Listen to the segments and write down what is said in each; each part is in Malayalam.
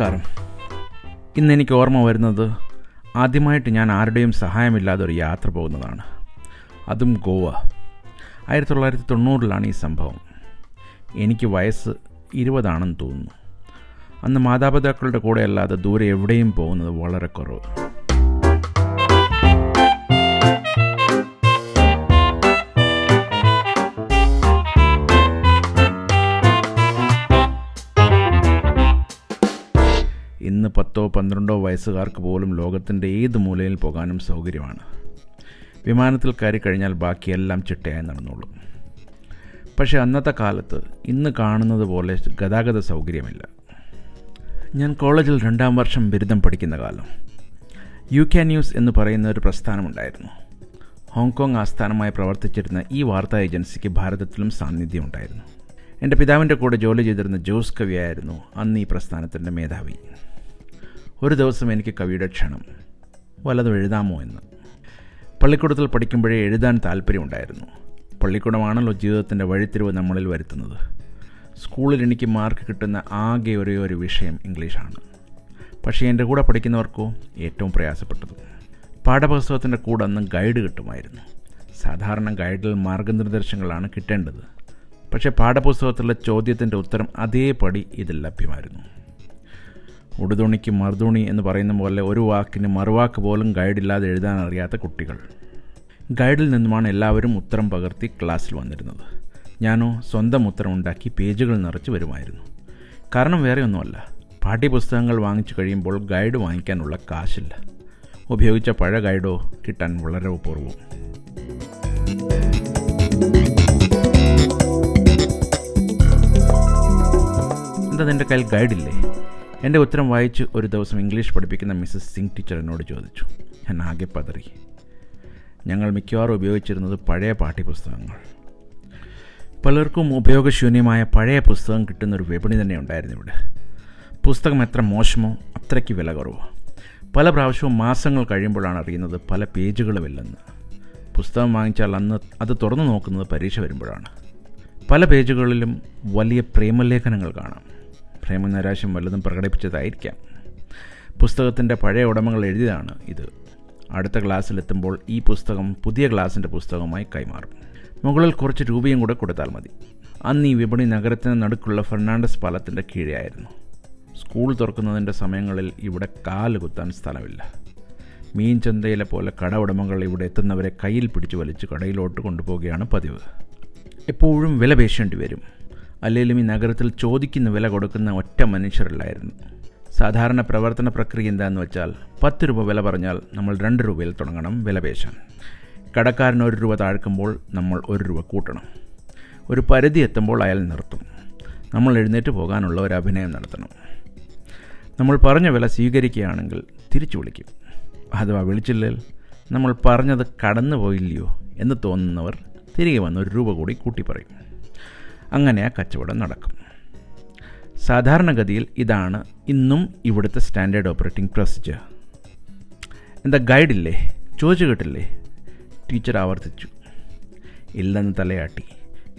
നമസ്കാരം. ഇന്ന് എനിക്ക് ഓർമ്മ വരുന്നത് ആദ്യമായിട്ട് ഞാൻ ആരുടെയും സഹായമില്ലാതെ ഒരു യാത്ര പോകുന്നതാണ്. അതും ഗോവ. ആയിരത്തി തൊള്ളായിരത്തി തൊണ്ണൂറിലാണ് ഈ സംഭവം. എനിക്ക് വയസ്സ് ഇരുപതാണെന്ന് തോന്നുന്നു. അന്ന് മാതാപിതാക്കളുടെ കൂടെ അല്ലാതെ ദൂരെ എവിടെയും പോകുന്നത് വളരെ കുറവ്. പന്ത്രണ്ടോ വയസ്സുകാർക്ക് പോലും ലോകത്തിന്റെ ഏത് മൂലയിൽ പോകാനും സൗകര്യമാണ്. വിമാനത്തിൽ കയറി കഴിഞ്ഞാൽ ബാക്കിയെല്ലാം ചിട്ടയായി നടന്നോളും. പക്ഷേ അന്നത്തെ കാലത്ത് ഇന്ന് കാണുന്നത് പോലെ ഗതാഗത സൗകര്യമില്ല. ഞാൻ കോളേജിൽ രണ്ടാം വർഷം ബിരുദം പഠിക്കുന്ന കാലം. യു കെ ന്യൂസ് എന്ന് പറയുന്ന ഒരു പ്രസ്ഥാനമുണ്ടായിരുന്നു. ഹോങ്കോങ് ആസ്ഥാനമായി പ്രവർത്തിച്ചിരുന്ന ഈ വാർത്താ ഏജൻസിക്ക് ഭാരതത്തിലും സാന്നിധ്യം ഉണ്ടായിരുന്നു. എന്റെ പിതാവിന്റെ കൂടെ ജോലി ചെയ്തിരുന്ന ജോസ് കവിയായിരുന്നു അന്ന് ഈ പ്രസ്ഥാനത്തിന്റെ മേധാവി. ഒരു ദിവസം എനിക്ക് കവിയുടെ ക്ഷണം. വല്ലതും എഴുതാമോ എന്ന്. പള്ളിക്കൂടത്തിൽ പഠിക്കുമ്പോഴേ എഴുതാൻ താല്പര്യമുണ്ടായിരുന്നു. പള്ളിക്കൂടമാണല്ലോ ജീവിതത്തിന്റെ വഴിത്തിരിവ് നമ്മളിൽ വരുത്തുന്നത്. സ്കൂളിൽ എനിക്ക് മാർക്ക് കിട്ടുന്ന ആകെ ഒരേ ഒരു വിഷയം ഇംഗ്ലീഷാണ്. പക്ഷേ എന്റെ കൂടെ പഠിക്കുന്നവർക്കോ ഏറ്റവും പ്രയാസപ്പെട്ടത്. പാഠപുസ്തകത്തിന്റെ കൂടെ അന്ന് ഗൈഡ് കിട്ടുമായിരുന്നു. സാധാരണ ഗൈഡിൽ മാർഗനിർദ്ദേശങ്ങളാണ് കിട്ടേണ്ടത്. പക്ഷേ പാഠപുസ്തകത്തിലെ ചോദ്യത്തിന്റെ ഉത്തരം അതേപടി ഇതിൽ ലഭ്യമായിരുന്നു. ഉടുതുണിക്ക് മറുതുണി എന്ന് പറയുന്ന പോലെ ഒരു വാക്കിന് മറുവാക്ക് പോലും ഗൈഡില്ലാതെ എഴുതാൻ അറിയാത്ത കുട്ടികൾ. ഗൈഡിൽ നിന്നുമാണ് എല്ലാവരും ഉത്തരം പകർത്തി ക്ലാസ്സിൽ വന്നിരുന്നത്. ഞാനോ സ്വന്തം ഉത്തരം ഉണ്ടാക്കി പേജുകൾ നിറച്ച് വരുമായിരുന്നു. കാരണം വേറെ ഒന്നുമല്ല പാഠ്യപുസ്തകങ്ങൾ വാങ്ങിച്ചു കഴിയുമ്പോൾ ഗൈഡ് വാങ്ങിക്കാനുള്ള കാശില്ല. ഉപയോഗിച്ച പഴയ ഗൈഡോ കിട്ടാൻ വളരെ പൂർവം എന്താ നിന്റെ കയ്യിൽ ഗൈഡില്ലേ എന്റെ ഉത്തരം വായിച്ച് ഒരു ദിവസം ഇംഗ്ലീഷ് പഠിപ്പിക്കുന്ന മിസ്സസ് സിംഗ് ടീച്ചർ എന്നോട് ചോദിച്ചു. ഞാൻ ആകെ പതറി. ഞങ്ങൾ മിക്കവാറും ഉപയോഗിച്ചിരുന്നത് പഴയ പാഠ്യപുസ്തകങ്ങൾ. പലർക്കും ഉപയോഗശൂന്യമായ പഴയ പുസ്തകം കിട്ടുന്നൊരു വിപണി തന്നെ ഉണ്ടായിരുന്നു ഇവിടെ. പുസ്തകം എത്ര മോശമോ അത്രയ്ക്ക് വില കുറവോ. പല പ്രാവശ്യവും മാസങ്ങൾ കഴിയുമ്പോഴാണ് അറിയുന്നത് പല പേജുകളുമില്ലെന്ന്. പുസ്തകം വാങ്ങിച്ചാൽ അന്ന് അത് തുറന്നു നോക്കുന്നത് പരീക്ഷ വരുമ്പോഴാണ്. പല പേജുകളിലും വലിയ പ്രേമലേഖനങ്ങൾ കാണാം. പ്രേമനൈരാശ്യം വല്ലതും പ്രകടിപ്പിച്ചതായിരിക്കാം. പുസ്തകത്തിന്റെ പഴയ ഉടമകൾ എഴുതിയതാണ് ഇത്. അടുത്ത ക്ലാസ്സിലെത്തുമ്പോൾ ഈ പുസ്തകം പുതിയ ക്ലാസ്സിന്റെ പുസ്തകമായി കൈമാറും. മുകളിൽ കുറച്ച് രൂപയും കൂടെ കൊടുത്താൽ മതി. അന്ന് ഈ വിപണി നഗരത്തിന് നടുക്കുള്ള ഫെർണാണ്ടസ് പാലത്തിന്റെ കീഴെയായിരുന്നു. സ്കൂൾ തുറക്കുന്നതിന്റെ സമയങ്ങളിൽ ഇവിടെ കാൽ കുത്താൻ സ്ഥലമില്ല. മീൻ ചന്തയിലെ പോലെ കട ഉടമകൾ ഇവിടെ എത്തുന്നവരെ കയ്യിൽ പിടിച്ചു വലിച്ച് കടയിലോട്ട് കൊണ്ടുപോവുകയാണ് പതിവ്. എപ്പോഴും വില പേശേണ്ടി വരും. അല്ലെങ്കിലും ഈ നഗരത്തിൽ ചോദിക്കുന്ന വില കൊടുക്കുന്ന ഒറ്റ മനുഷ്യരല്ലായിരുന്നു. സാധാരണ പ്രവർത്തന പ്രക്രിയ എന്താണെന്ന് വെച്ചാൽ പത്ത് രൂപ വില പറഞ്ഞാൽ നമ്മൾ രണ്ട് രൂപയിൽ തുടങ്ങണം വിലപേശാൻ കടക്കാരൻ ഒരു രൂപ താഴ്ക്കുമ്പോൾ നമ്മൾ ഒരു രൂപ കൂട്ടണം. ഒരു പരിധി എത്തുമ്പോൾ അയാൾ നിർത്തും. നമ്മൾ എഴുന്നേറ്റ് പോകാനുള്ള ഒരു അഭിനയം നടത്തണം. നമ്മൾ പറഞ്ഞ വില സ്വീകരിക്കുകയാണെങ്കിൽ തിരിച്ചു വിളിക്കും. അഥവാ വിളിച്ചില്ലെങ്കിൽ നമ്മൾ പറഞ്ഞത് കടന്നു പോയില്ലയോ എന്ന് തോന്നുന്നവർ തിരികെ വന്ന് ഒരു രൂപ കൂടി കൂട്ടി പറയും അങ്ങനെ ആ കച്ചവടം നടക്കും. സാധാരണഗതിയിൽ ഇതാണ് ഇന്നും ഇവിടുത്തെ സ്റ്റാൻഡേർഡ് ഓപ്പറേറ്റിംഗ് പ്രൊസീജിയർ. എന്താ ഗൈഡില്ലേ? ചോദിച്ചു കേട്ടില്ലേ? ടീച്ചർ ആവർത്തിച്ചു. ഇല്ലെന്ന് തലയാട്ടി.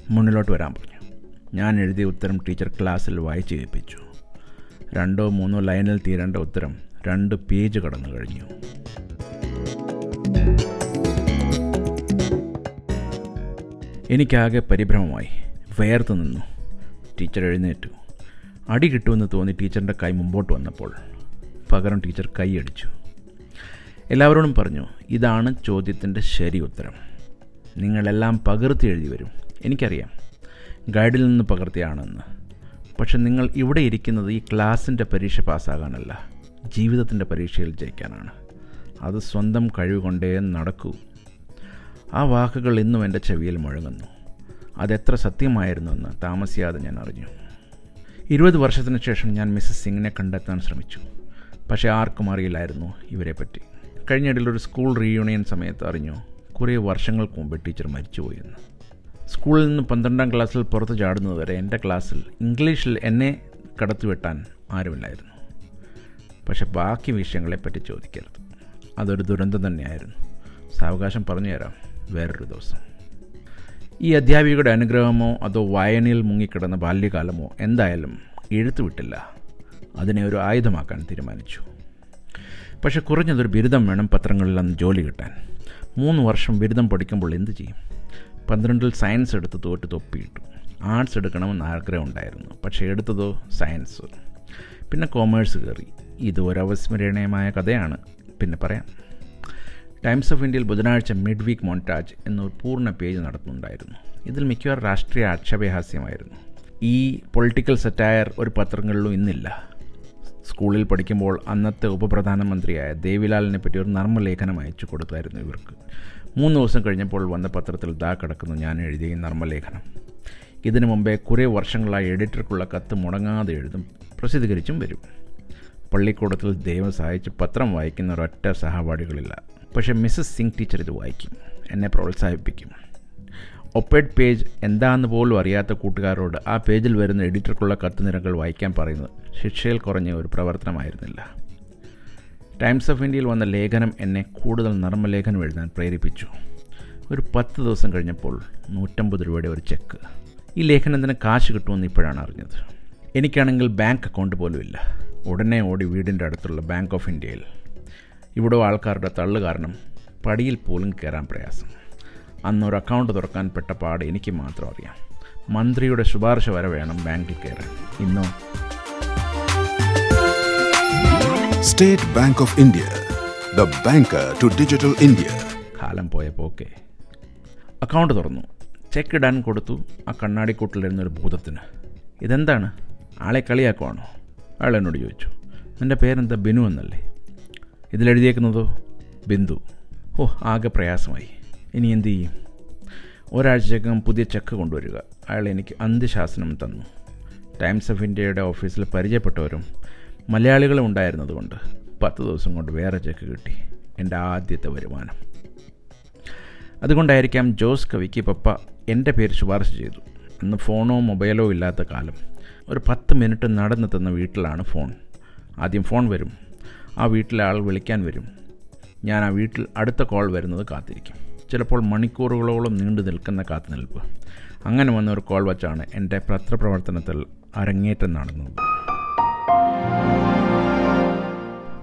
മുന്നിലോട്ട് വരാൻ പറഞ്ഞു. ഞാൻ എഴുതിയ ഉത്തരം ടീച്ചർ ക്ലാസ്സിൽ വായിച്ചു കേൾപ്പിച്ചു. രണ്ടോ മൂന്നോ ലൈനിൽ തീരേണ്ട ഉത്തരം രണ്ട് പേജ് കടന്നു കഴിഞ്ഞു. എനിക്കാകെ പരിഭ്രമമായി. വേർത്ത് നിന്നു. ടീച്ചർ എഴുന്നേറ്റു. അടി കിട്ടുമെന്ന് തോന്നി ടീച്ചറിന്റെ കൈ മുമ്പോട്ട് വന്നപ്പോൾ. പകരം ടീച്ചർ കൈയടിച്ചു എല്ലാവരോടും പറഞ്ഞു ഇതാണ് ചോദ്യത്തിന്റെ ശരി ഉത്തരം. നിങ്ങളെല്ലാം പകർത്തി എഴുതി വരും. എനിക്കറിയാം. ഗൈഡിൽ നിന്ന് പകർത്തിയാണെന്ന്. പക്ഷെ നിങ്ങൾ ഇവിടെ ഇരിക്കുന്നത് ഈ ക്ലാസ്സിന്റെ പരീക്ഷ പാസ്സാകാനല്ല. ജീവിതത്തിന്റെ പരീക്ഷയിൽ ജയിക്കാനാണ്. അത് സ്വന്തം കഴിവ് കൊണ്ടേ നടക്കൂ. ആ വാക്കുകൾ ഇന്നും എന്റെ ചെവിയിൽ മുഴങ്ങുന്നു. അതെത്ര സത്യമായിരുന്നുവെന്ന് താമസിയാതെ ഞാൻ അറിഞ്ഞു. ഇരുപത് വർഷത്തിന് ശേഷം ഞാൻ മിസ്സസ് സിംഗിനെ കണ്ടെത്താൻ ശ്രമിച്ചു. പക്ഷേ ആർക്കും അറിയില്ലായിരുന്നു ഇവരെപ്പറ്റി. കഴിഞ്ഞിടയിൽ ഒരു സ്കൂൾ റീയൂണിയൻ സമയത്ത് അറിഞ്ഞു കുറേ വർഷങ്ങൾക്ക് മുമ്പ് ടീച്ചർ മരിച്ചുപോയെന്ന്. സ്കൂളിൽ നിന്ന് പന്ത്രണ്ടാം ക്ലാസ്സിൽ പുറത്ത് ചാടുന്നതുവരെ എന്റെ ക്ലാസ്സിൽ ഇംഗ്ലീഷിൽ എന്നെ കടത്തിവെട്ടാൻ ആരുമില്ലായിരുന്നു. പക്ഷെ ബാക്കി വിഷയങ്ങളെപ്പറ്റി ചോദിക്കരുത്. അതൊരു ദുരന്തം തന്നെയായിരുന്നു. സാവകാശം പറഞ്ഞു തരാം വേറൊരു ദിവസം. ഈ അധ്യാപികയുടെ അനുഗ്രഹമോ അതോ വായനയിൽ മുങ്ങിക്കിടന്ന ബാല്യകാലമോ എന്തായാലും എഴുത്തു വിട്ടില്ല അതിനെ ഒരു ആയുധമാക്കാൻ തീരുമാനിച്ചു. പക്ഷെ കുറഞ്ഞതൊരു ബിരുദം വേണം പത്രങ്ങളിൽ അന്ന് ജോലി കിട്ടാൻ. മൂന്ന് വർഷം ബിരുദം പഠിക്കുമ്പോൾ എന്ത് ചെയ്യും? പന്ത്രണ്ടിൽ സയൻസ് എടുത്ത് തോറ്റ് തൊപ്പിയിട്ടു. ആർട്സ് എടുക്കണമെന്ന് ആഗ്രഹം ഉണ്ടായിരുന്നു. പക്ഷേ എടുത്തതോ സയൻസ്. പിന്നെ കോമേഴ്സ് കയറി. ഇത് ഒരു അവസ്മരണീയമായ കഥയാണ്. പിന്നെ പറയാം. ടൈംസ് ഓഫ് ഇന്ത്യയിൽ ബുധനാഴ്ച മിഡ് വീക്ക് മോണ്ടാജ് എന്നൊരു പൂർണ പേജ് നടത്തുന്നുണ്ടായിരുന്നു. ഇതിൽ മിക്കവാറും രാഷ്ട്രീയ ആക്ഷേപഹാസ്യമായിരുന്നു. ഈ പൊളിറ്റിക്കൽ സെറ്റയർ ഒരു പത്രങ്ങളിലും ഇന്നില്ല. സ്കൂളിൽ പഠിക്കുമ്പോൾ അന്നത്തെ ഉപപ്രധാനമന്ത്രിയായ ദേവിലാലിനെ പറ്റി ഒരു നർമ്മലേഖനം അയച്ചു കൊടുത്തായിരുന്നു ഇവർക്ക്. മൂന്ന് ദിവസം കഴിഞ്ഞപ്പോൾ വന്ന പത്രത്തിൽ ദാ കിടക്കുന്നു ഞാൻ എഴുതിയ നർമ്മലേഖനം. ഇതിനു മുമ്പേ കുറേ വർഷങ്ങളായി എഡിറ്റർക്കുള്ള കത്ത് മുടങ്ങാതെ എഴുതും പ്രസിദ്ധീകരിച്ചും വരും. പള്ളിക്കൂടത്തിൽ ദൈവം സഹായിച്ച് പത്രം വായിക്കുന്ന ഒരൊറ്റ സഹപാഠികളില്ല. പക്ഷേ മിസ്സസ് സിംഗ് ടീച്ചർ ഇത് വായിക്കും എന്നെ പ്രോത്സാഹിപ്പിക്കും. ഒപ്പേഡ് പേജ് എന്താണെന്ന് പോലും അറിയാത്ത കൂട്ടുകാരോട് ആ പേജിൽ വരുന്ന എഡിറ്റർക്കുള്ള കത്ത് നിരകൾ വായിക്കാൻ പറയുന്നത് ശിക്ഷയിൽ കുറഞ്ഞ ഒരു പ്രവർത്തനമായിരുന്നില്ല. ടൈംസ് ഓഫ് ഇന്ത്യയിൽ വന്ന ലേഖനം എന്നെ കൂടുതൽ നർമ്മലേഖനം എഴുതാൻ പ്രേരിപ്പിച്ചു. ഒരു പത്ത് ദിവസം കഴിഞ്ഞപ്പോൾ നൂറ്റമ്പത് രൂപയുടെ ഒരു ചെക്ക്. ഈ ലേഖനത്തിന് കാശ് കിട്ടുമെന്ന് ഇപ്പോഴാണ് അറിഞ്ഞത്. എനിക്കാണെങ്കിൽ ബാങ്ക് അക്കൗണ്ട് പോലും ഇല്ല ഉടനെ ഓടി വീടിന്റെ അടുത്തുള്ള ബാങ്ക് ഓഫ് ഇന്ത്യയിൽ. ഇവിടെ ആൾക്കാരുടെ തള്ളു കാരണം പടിയിൽ പോലും കയറാൻ പ്രയാസം. അന്നൊരു അക്കൗണ്ട് തുറക്കാൻ പെട്ട പാട് എനിക്ക് മാത്രം അറിയാം. മന്ത്രിയുടെ ശുപാർശ വരെ വേണം ബാങ്കിൽ കയറാൻ. ഇന്നോ? State Bank of India the bank to digital India കാലം പോയ ഓക്കെ അക്കൗണ്ട് തുറന്നു. ചെക്ക് ഇടാൻ കൊടുത്തു. ആ കണ്ണാടിക്കൂട്ടിലിരുന്നൊരു ഭൂതത്തിന്. ഇതെന്താണ്? ആളെ കളിയാക്കുവാണോ? അയാൾ എന്നോട് ചോദിച്ചു. നിന്റെ പേരെന്താ? ബിനു എന്നല്ലേ? ഇതിലെഴുതിയേക്കുന്നതോ ബിന്ദു. ഓ ആകെ പ്രയാസമായി. ഇനി എന്തു ചെയ്യും? ഒരാഴ്ചക്കകം പുതിയ ചെക്ക് കൊണ്ടുവരിക. അയാൾ എനിക്ക് അന്ത്യശാസനം തന്നു. ടൈംസ് ഓഫ് ഇന്ത്യയുടെ ഓഫീസിൽ പരിചയപ്പെട്ടവരും മലയാളികളും ഉണ്ടായിരുന്നതുകൊണ്ട് പത്ത് ദിവസം കൊണ്ട് വേറെ ചെക്ക് കിട്ടി. എന്റെ ആദ്യത്തെ വരുമാനം. അതുകൊണ്ടായിരിക്കാം ജോസ് കവിക്ക് പപ്പ എന്റെ പേര് ശുപാർശ ചെയ്തു. അന്ന് ഫോണോ മൊബൈലോ ഇല്ലാത്ത കാലം ഒരു പത്ത് മിനിറ്റ് നടന്നെത്തുന്ന വീട്ടിലാണ് ഫോൺ. ആദ്യം ഫോൺ വരും. ആ വീട്ടിലെ ആൾ വിളിക്കാൻ വരും. ഞാൻ ആ വീട്ടിൽ അടുത്ത കോൾ വരുന്നത് കാത്തിരിക്കും. ചിലപ്പോൾ മണിക്കൂറുകളോളം നീണ്ടു നിൽക്കുന്ന കാത്തുനിൽപ്പ് അങ്ങനെ വന്ന ഒരു കോൾ വച്ചാണ് എന്റെ പത്രപ്രവർത്തനത്തിൽ അരങ്ങേറ്റം നടന്നത്.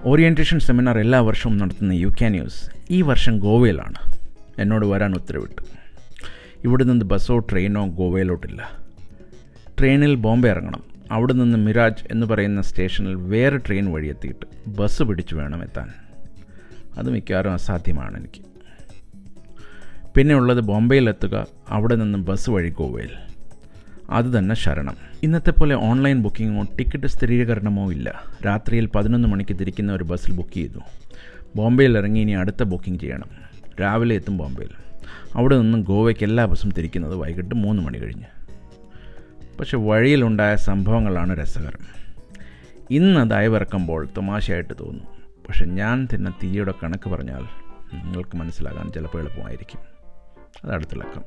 ഓറിയന്റേഷൻ സെമിനാർ എല്ലാ വർഷവും നടത്തുന്ന യു കെ ന്യൂസ് ഈ വർഷം ഗോവയിലാണ്. എന്നോട് വരാൻ ഉത്തരവിട്ടു. ഇവിടെ നിന്ന് ബസ്സോ ട്രെയിനോ ഗോവയിലോട്ടില്ല. ട്രെയിനിൽ ബോംബെ ഇറങ്ങണം. അവിടെ നിന്ന് മിരാജ് എന്ന് പറയുന്ന സ്റ്റേഷനിൽ വേറെ ട്രെയിൻ വഴി എത്തിയിട്ട് ബസ് പിടിച്ചു വേണം എത്താൻ. അത് മിക്കവാറും അസാധ്യമാണ് എനിക്ക്. പിന്നെ ഉള്ളത് ബോംബെയിലെത്തുക അവിടെ നിന്ന് ബസ് വഴി ഗോവയിൽ. അത് തന്നെ ശരണം. ഇന്നത്തെ പോലെ ഓൺലൈൻ ബുക്കിങ്ങോ ടിക്കറ്റ് സ്ഥിരീകരണമോ ഇല്ല. രാത്രിയിൽ പതിനൊന്ന് മണിക്ക് തിരിക്കുന്ന ഒരു ബസ്സിൽ ബുക്ക് ചെയ്തു. ബോംബെയിൽ ഇറങ്ങി ഇനി അടുത്ത ബുക്കിംഗ് ചെയ്യണം. രാവിലെ എത്തും ബോംബെയിൽ. അവിടെ നിന്നും ഗോവയ്ക്ക് എല്ലാ ബസ്സും തിരിക്കുന്നത് വൈകിട്ട് മൂന്ന് മണി കഴിഞ്ഞ്. പക്ഷെ വഴിയിലുണ്ടായ സംഭവങ്ങളാണ് രസകരം. ഇന്ന് ദയവിറക്കുമ്പോൾ തമാശയായിട്ട് തോന്നും. പക്ഷെ ഞാൻ തിന്ന തീയുടെ കണക്ക് പറഞ്ഞാൽ നിങ്ങൾക്ക് മനസ്സിലാകാൻ ചിലപ്പോൾ എളുപ്പമായിരിക്കും. അത് ലക്കം